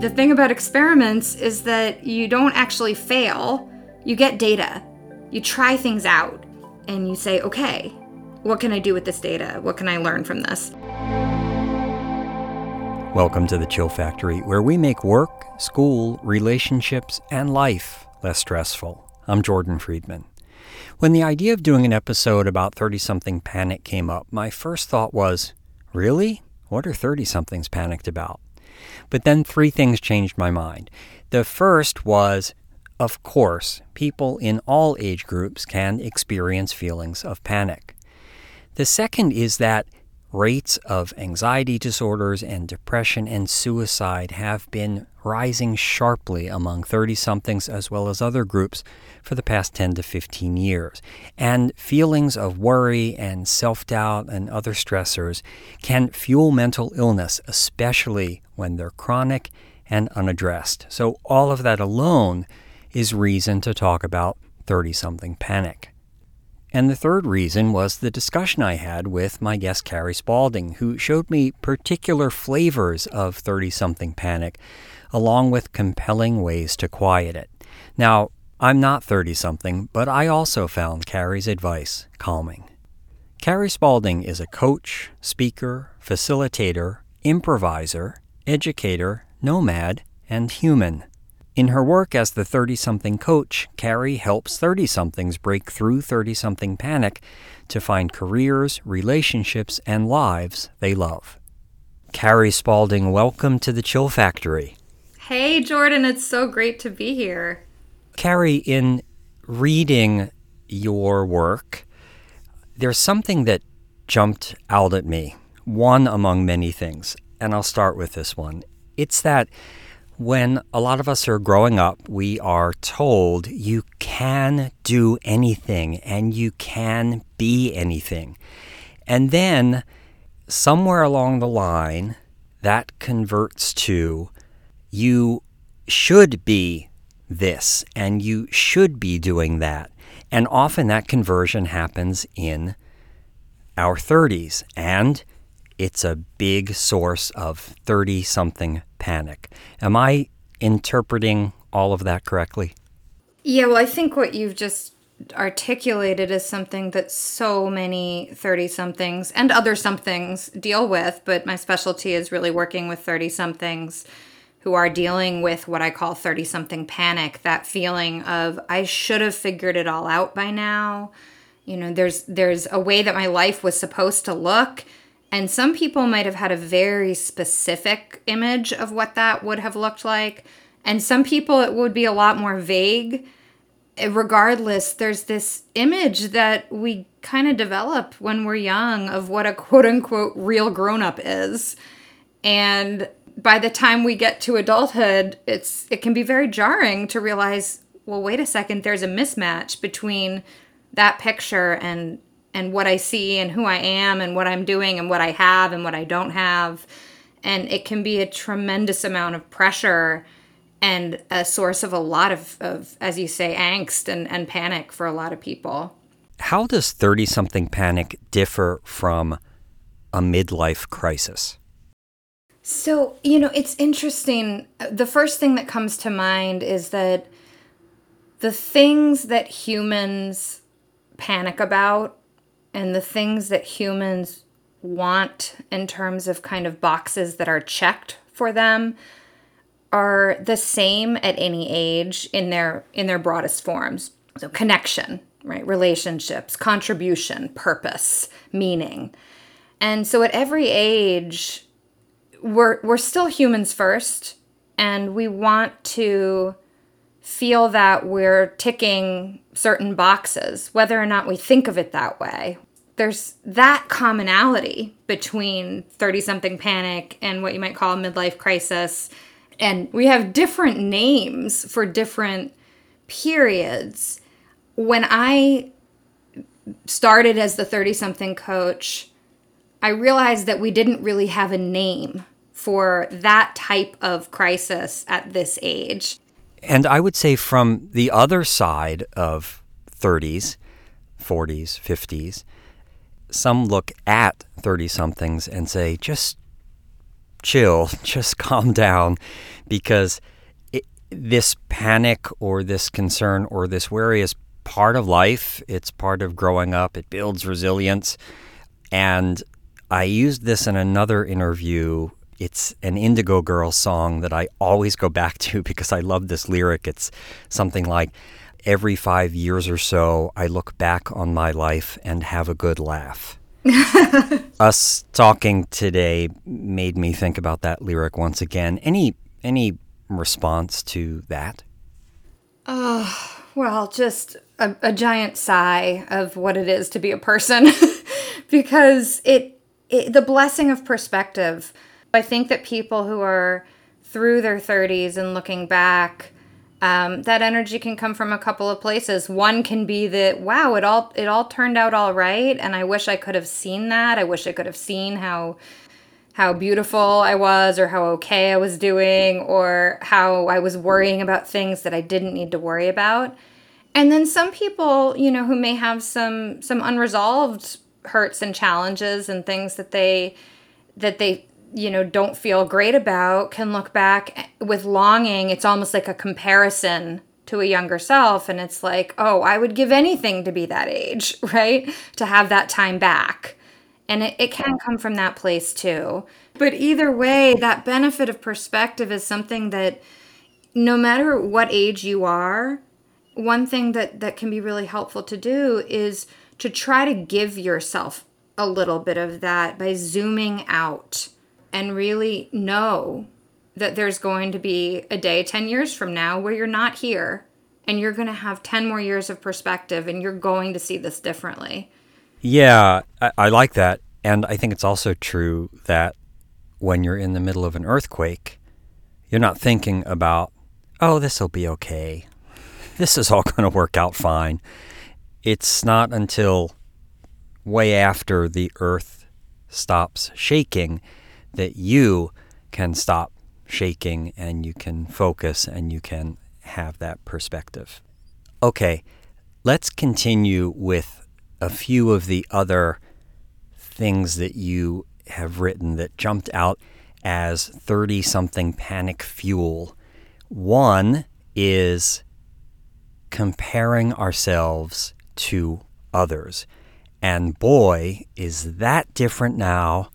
The thing about experiments is that you don't actually fail, you get data. You try things out and you say, okay, what can I do with this data? What can I learn from this? Welcome to the Chill Factory, where we make work, school, relationships, and life less stressful. I'm Jordan Friedman. When the idea of doing an episode about 30 something panic came up, my first thought was, really? What are 30 somethings panicked about? But then three things changed my mind. The first was, of course, people in all age groups can experience feelings of panic. The second is that rates of anxiety disorders and depression and suicide have been rising sharply among 30 somethings as well as other groups for the past 10 to 15 years. And feelings of worry and self doubt and other stressors can fuel mental illness, especially when they're chronic and unaddressed. So, all of that alone is reason to talk about 30 something panic. And the third reason was the discussion I had with my guest Carrie Spaulding, who showed me particular flavors of 30 something panic, along with compelling ways to quiet it. Now, I'm not 30 something, but I also found Carrie's advice calming. Carrie Spaulding is a coach, speaker, facilitator, improviser, educator, nomad, and human. In her work as the 30 something coach, Carrie helps 30 somethings break through 30 something panic to find careers, relationships, and lives they love. Carrie Spaulding, welcome to the Chill Factory. Hey, Jordan, it's so great to be here. Carrie, in reading your work, there's something that jumped out at me, one among many things, and I'll start with this one. It's that when a lot of us are growing up, we are told you can do anything and you can be anything. And then somewhere along the line, that converts to you should be this and you should be doing that. And often that conversion happens in our 30s. And it's a big source of 30 something panic. Am I interpreting all of that correctly? Yeah, well, I think what you've just articulated is something that so many 30 somethings and other somethings deal with, but my specialty is really working with 30 somethings who are dealing with what I call 30 something panic, that feeling of I should have figured it all out by now. You know, there's there's a way that my life was supposed to look and some people might have had a very specific image of what that would have looked like. And some people, it would be a lot more vague. Eh, regardless, there's this image that we kind of develop when we're young of what a quote unquote real grown up is. And by the time we get to adulthood, it's it can be very jarring to realize, well, wait a second, there's a mismatch between that picture and and what I see and who I am and what I'm doing and what I have and what I don't have. And it can be a tremendous amount of pressure and a source of a lot of, of as you say, angst and, and panic for a lot of people. How does 30 something panic differ from a midlife crisis? So, you know, it's interesting. The first thing that comes to mind is that the things that humans panic about and the things that humans want in terms of kind of boxes that are checked for them are the same at any age in their in their broadest forms. So connection right? Relationships contribution purpose meaning. And so at every age we're we're still humans first and we want to feel that we're ticking certain boxes, whether or not we think of it that way. There's that commonality between 30 something panic and what you might call a midlife crisis. And we have different names for different periods. When I started as the 30 something coach, I realized that we didn't really have a name for that type of crisis at this age. And I would say from the other side of 30s, 40s, 50s, some look at 30 somethings and say, just chill, just calm down, because it, this panic or this concern or this worry is part of life. It's part of growing up. It builds resilience. And I used this in another interview. It's an Indigo Girls song that I always go back to because I love this lyric. It's something like, Every five years or so, I look back on my life and have a good laugh. Us talking today made me think about that lyric once again. Any any response to that? Oh, well, just a, a giant sigh of what it is to be a person because it, it the blessing of perspective. I think that people who are through their 30s and looking back um, that energy can come from a couple of places. One can be that wow, it all it all turned out all right, and I wish I could have seen that. I wish I could have seen how how beautiful I was, or how okay I was doing, or how I was worrying about things that I didn't need to worry about. And then some people, you know, who may have some some unresolved hurts and challenges and things that they that they you know don't feel great about can look back with longing. It's almost like a comparison to a younger self. And it's like oh i would give anything to be that age right? To have that time back. And it, it can come from that place too. But either way that benefit of perspective is something that no matter what age you are one thing that that can be really helpful to do is to try to give yourself a little bit of that by zooming out and really know that there's going to be a day 10 years from now where you're not here and you're going to have 10 more years of perspective and you're going to see this differently. Yeah, I, I like that. And I think it's also true that when you're in the middle of an earthquake, you're not thinking about, oh, this will be okay. This is all going to work out fine. It's not until way after the earth stops shaking that you can stop shaking and you can focus and you can have that perspective. Okay, let's continue with a few of the other things that you have written that jumped out as 30 something panic fuel. One is comparing ourselves to others. And boy, is that different now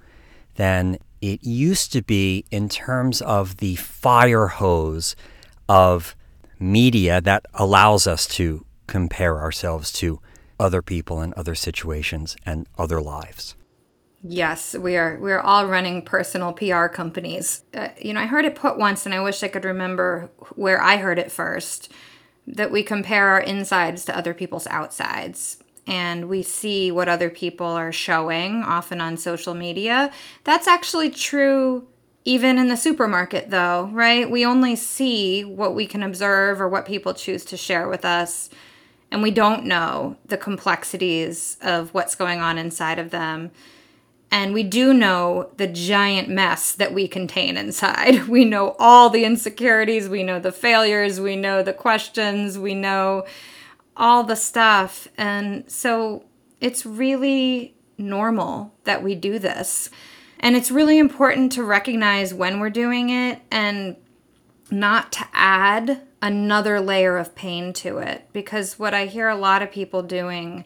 than it used to be in terms of the fire hose of media that allows us to compare ourselves to other people and other situations and other lives. Yes, we are. We are all running personal PR companies. Uh, you know, I heard it put once, and I wish I could remember where I heard it first. That we compare our insides to other people's outsides and we see what other people are showing, often on social media. That's actually true even in the supermarket, though, right? We only see what we can observe or what people choose to share with us, and we don't know the complexities of what's going on inside of them. And we do know the giant mess that we contain inside. We know all the insecurities, we know the failures, we know the questions, we know all the stuff. And so it's really normal that we do this. And it's really important to recognize when we're doing it and not to add another layer of pain to it. Because what I hear a lot of people doing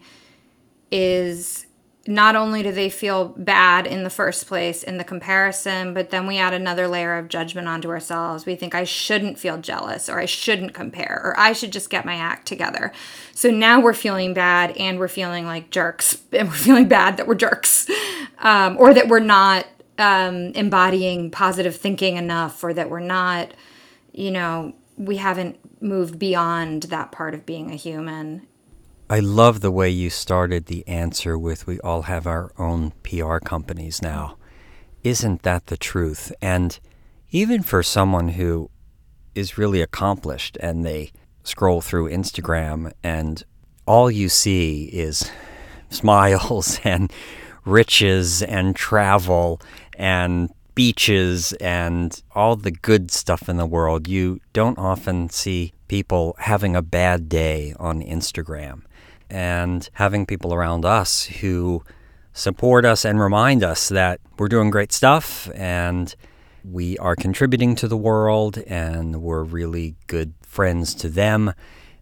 is not only do they feel bad in the first place in the comparison, but then we add another layer of judgment onto ourselves. We think I shouldn't feel jealous or I shouldn't compare or I should just get my act together. So now we're feeling bad and we're feeling like jerks and we're feeling bad that we're jerks um, or that we're not um, embodying positive thinking enough or that we're not, you know, we haven't moved beyond that part of being a human I love the way you started the answer with we all have our own PR companies now. Isn't that the truth? And even for someone who is really accomplished and they scroll through Instagram and all you see is smiles and riches and travel and beaches and all the good stuff in the world, you don't often see people having a bad day on Instagram and having people around us who support us and remind us that we're doing great stuff and we are contributing to the world and we're really good friends to them,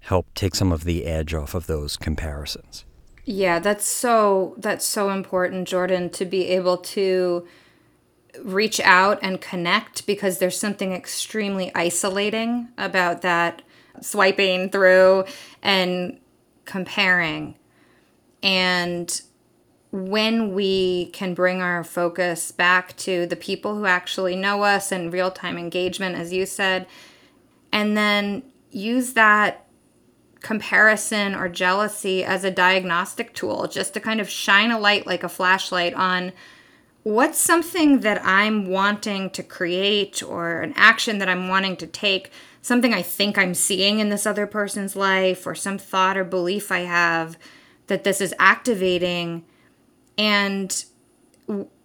help take some of the edge off of those comparisons. Yeah, that's so that's so important, Jordan, to be able to reach out and connect because there's something extremely isolating about that swiping through and comparing. And when we can bring our focus back to the people who actually know us and real time engagement, as you said, and then use that comparison or jealousy as a diagnostic tool just to kind of shine a light like a flashlight on what's something that I'm wanting to create or an action that I'm wanting to take, something I think I'm seeing in this other person's life or some thought or belief I have that this is activating? And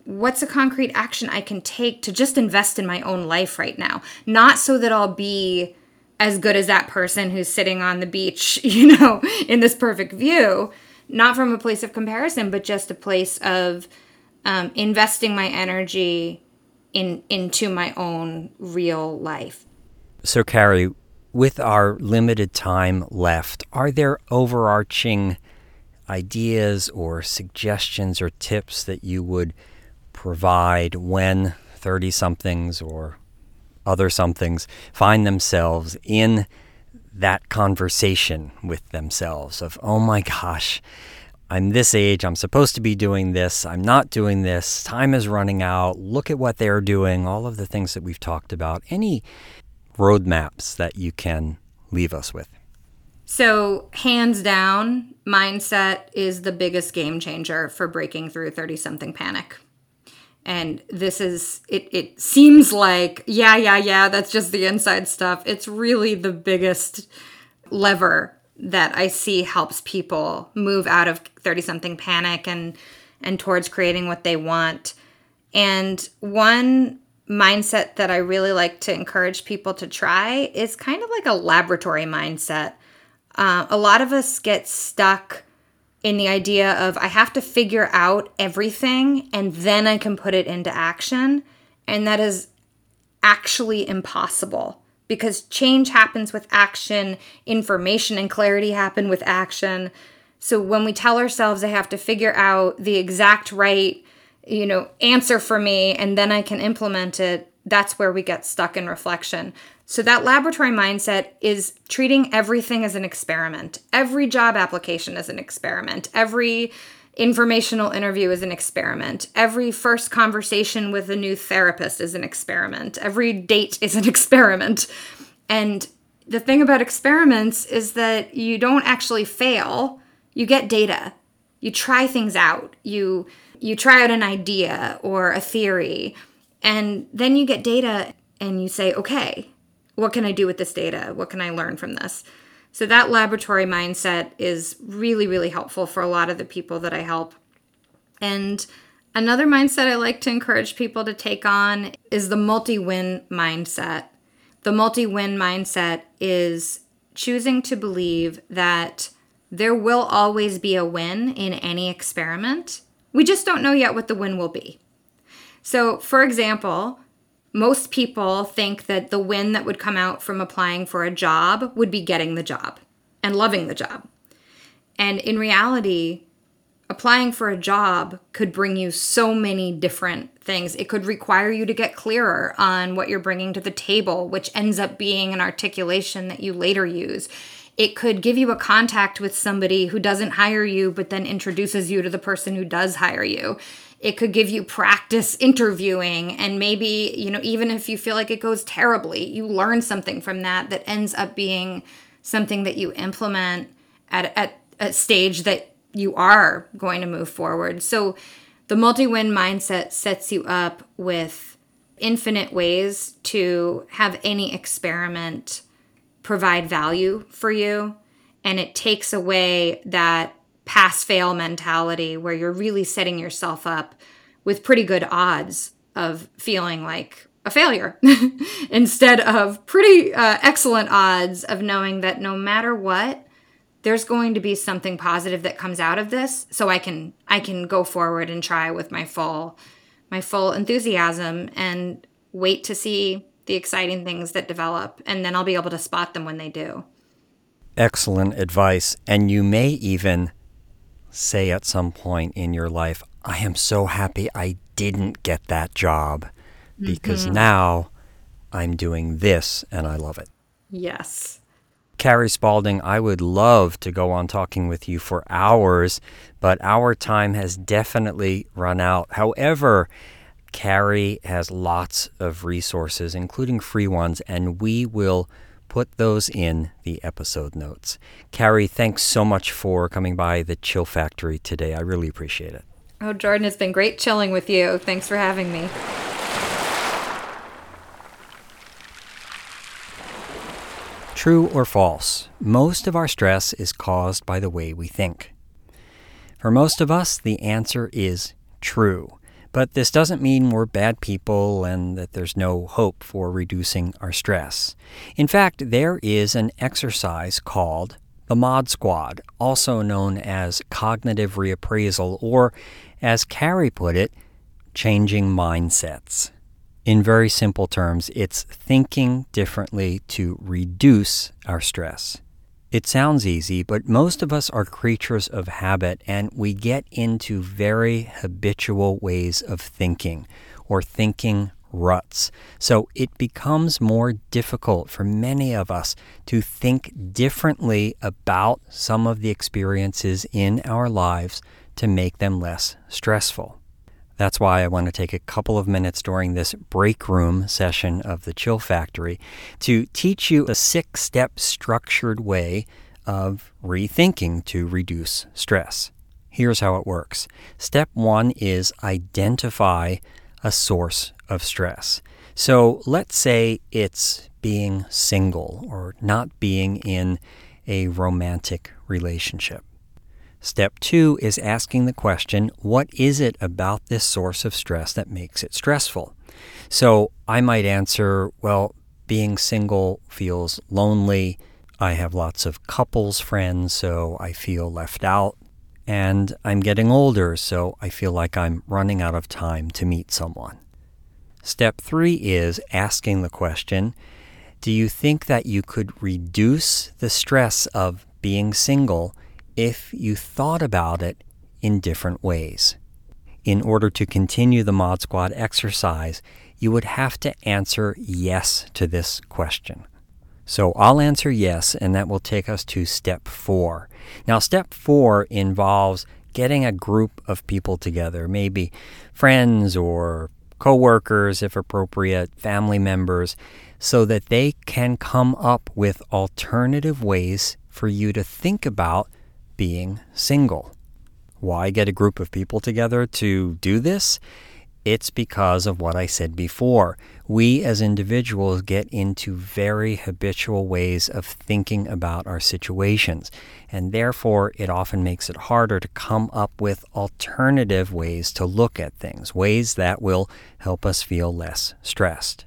what's a concrete action I can take to just invest in my own life right now? Not so that I'll be as good as that person who's sitting on the beach, you know, in this perfect view, not from a place of comparison, but just a place of um, investing my energy in into my own real life. So, Carrie, with our limited time left, are there overarching ideas or suggestions or tips that you would provide when 30 somethings or other somethings find themselves in that conversation with themselves of, oh my gosh, I'm this age, I'm supposed to be doing this, I'm not doing this, time is running out, look at what they're doing, all of the things that we've talked about. Any roadmaps that you can leave us with? So, hands down, mindset is the biggest game changer for breaking through 30 something panic. And this is, it, it seems like, yeah, yeah, yeah, that's just the inside stuff. It's really the biggest lever that I see helps people move out of 30 something panic and and towards creating what they want. And one mindset that I really like to encourage people to try is kind of like a laboratory mindset. Uh, a lot of us get stuck in the idea of I have to figure out everything and then I can put it into action. And that is actually impossible because change happens with action, information and clarity happen with action. So when we tell ourselves I have to figure out the exact right, you know, answer for me and then I can implement it, that's where we get stuck in reflection. So that laboratory mindset is treating everything as an experiment. Every job application is an experiment. Every informational interview is an experiment. Every first conversation with a new therapist is an experiment. Every date is an experiment. And the thing about experiments is that you don't actually fail. You get data. You try things out. You you try out an idea or a theory and then you get data and you say, "Okay, what can I do with this data? What can I learn from this?" So that laboratory mindset is really, really helpful for a lot of the people that I help. And another mindset I like to encourage people to take on is the multi win mindset. The multi win mindset is choosing to believe that there will always be a win in any experiment. We just don't know yet what the win will be. So, for example, most people think that the win that would come out from applying for a job would be getting the job and loving the job. And in reality, applying for a job could bring you so many different things. It could require you to get clearer on what you're bringing to the table, which ends up being an articulation that you later use. It could give you a contact with somebody who doesn't hire you, but then introduces you to the person who does hire you it could give you practice interviewing. And maybe you know even if you feel like it goes terribly you learn something from that that ends up being something that you implement at, at a stage that you are going to move forward. So the multi-win mindset sets you up with infinite ways to have any experiment provide value for you. And it takes away that pass fail mentality where you're really setting yourself up with pretty good odds of feeling like a failure instead of pretty uh, excellent odds of knowing that no matter what there's going to be something positive that comes out of this so i can i can go forward and try with my full my full enthusiasm and wait to see the exciting things that develop, and then I'll be able to spot them when they do. Excellent advice. And you may even say at some point in your life, I am so happy I didn't get that job because mm-hmm. now I'm doing this and I love it. Yes. Carrie Spaulding, I would love to go on talking with you for hours, but our time has definitely run out. However, Carrie has lots of resources, including free ones, and we will put those in the episode notes. Carrie, thanks so much for coming by the Chill Factory today. I really appreciate it. Oh, Jordan, it's been great chilling with you. Thanks for having me. True or false? Most of our stress is caused by the way we think. For most of us, the answer is true. But this doesn't mean we're bad people and that there's no hope for reducing our stress. In fact, there is an exercise called the Mod Squad, also known as cognitive reappraisal, or as Carrie put it, changing mindsets. In very simple terms, it's thinking differently to reduce our stress. It sounds easy, but most of us are creatures of habit and we get into very habitual ways of thinking or thinking ruts. So it becomes more difficult for many of us to think differently about some of the experiences in our lives to make them less stressful. That's why I want to take a couple of minutes during this break room session of the Chill Factory to teach you a six step structured way of rethinking to reduce stress. Here's how it works Step one is identify a source of stress. So let's say it's being single or not being in a romantic relationship. Step two is asking the question what is it about this source of stress that makes it stressful? So I might answer, well, being single feels lonely. I have lots of couples friends, so I feel left out. And I'm getting older, so I feel like I'm running out of time to meet someone. Step three is asking the question Do you think that you could reduce the stress of being single if you thought about it in different ways. In order to continue the Mod Squad exercise, you would have to answer yes to this question. So I'll answer yes, and that will take us to step four. Now, step four involves getting a group of people together, maybe friends or coworkers, if appropriate, family members, so that they can come up with alternative ways for you to think about being single. Why get a group of people together to do this? It's because of what I said before. We as individuals get into very habitual ways of thinking about our situations, and therefore it often makes it harder to come up with alternative ways to look at things, ways that will help us feel less stressed.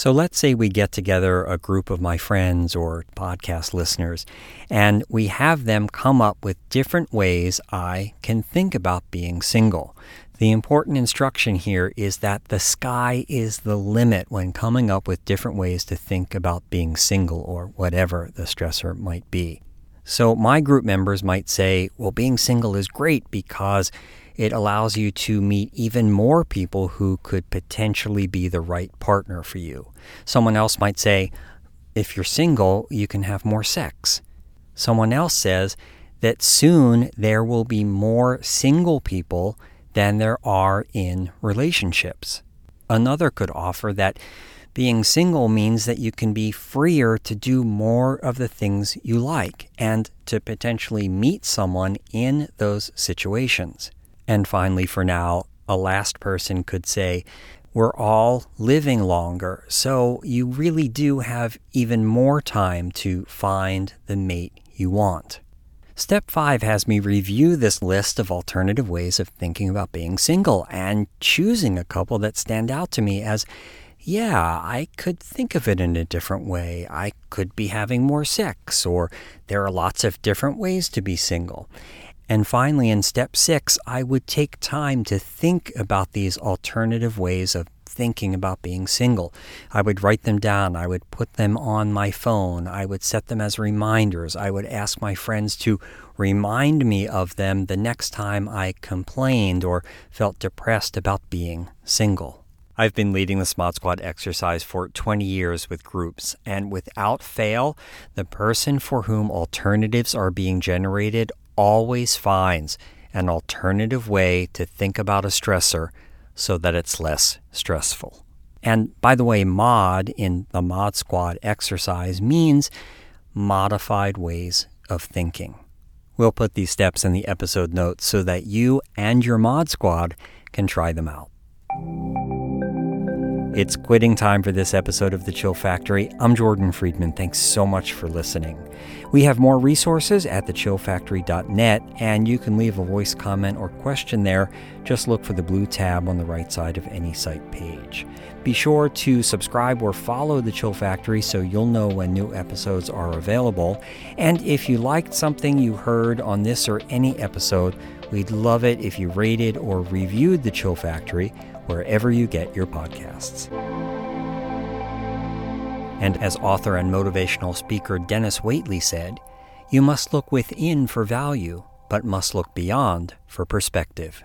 So let's say we get together a group of my friends or podcast listeners, and we have them come up with different ways I can think about being single. The important instruction here is that the sky is the limit when coming up with different ways to think about being single or whatever the stressor might be. So, my group members might say, well, being single is great because it allows you to meet even more people who could potentially be the right partner for you. Someone else might say, if you're single, you can have more sex. Someone else says that soon there will be more single people than there are in relationships. Another could offer that being single means that you can be freer to do more of the things you like and to potentially meet someone in those situations. And finally, for now, a last person could say, We're all living longer, so you really do have even more time to find the mate you want. Step five has me review this list of alternative ways of thinking about being single and choosing a couple that stand out to me as, yeah, I could think of it in a different way. I could be having more sex, or there are lots of different ways to be single. And finally, in step six, I would take time to think about these alternative ways of thinking about being single. I would write them down. I would put them on my phone. I would set them as reminders. I would ask my friends to remind me of them the next time I complained or felt depressed about being single. I've been leading the Mod Squad exercise for 20 years with groups, and without fail, the person for whom alternatives are being generated always finds an alternative way to think about a stressor so that it's less stressful. And by the way, mod in the Mod Squad exercise means modified ways of thinking. We'll put these steps in the episode notes so that you and your Mod Squad can try them out. It's quitting time for this episode of The Chill Factory. I'm Jordan Friedman. Thanks so much for listening. We have more resources at thechillfactory.net, and you can leave a voice comment or question there. Just look for the blue tab on the right side of any site page. Be sure to subscribe or follow The Chill Factory so you'll know when new episodes are available. And if you liked something you heard on this or any episode, we'd love it if you rated or reviewed The Chill Factory wherever you get your podcasts. And as author and motivational speaker Dennis Waitley said, you must look within for value, but must look beyond for perspective.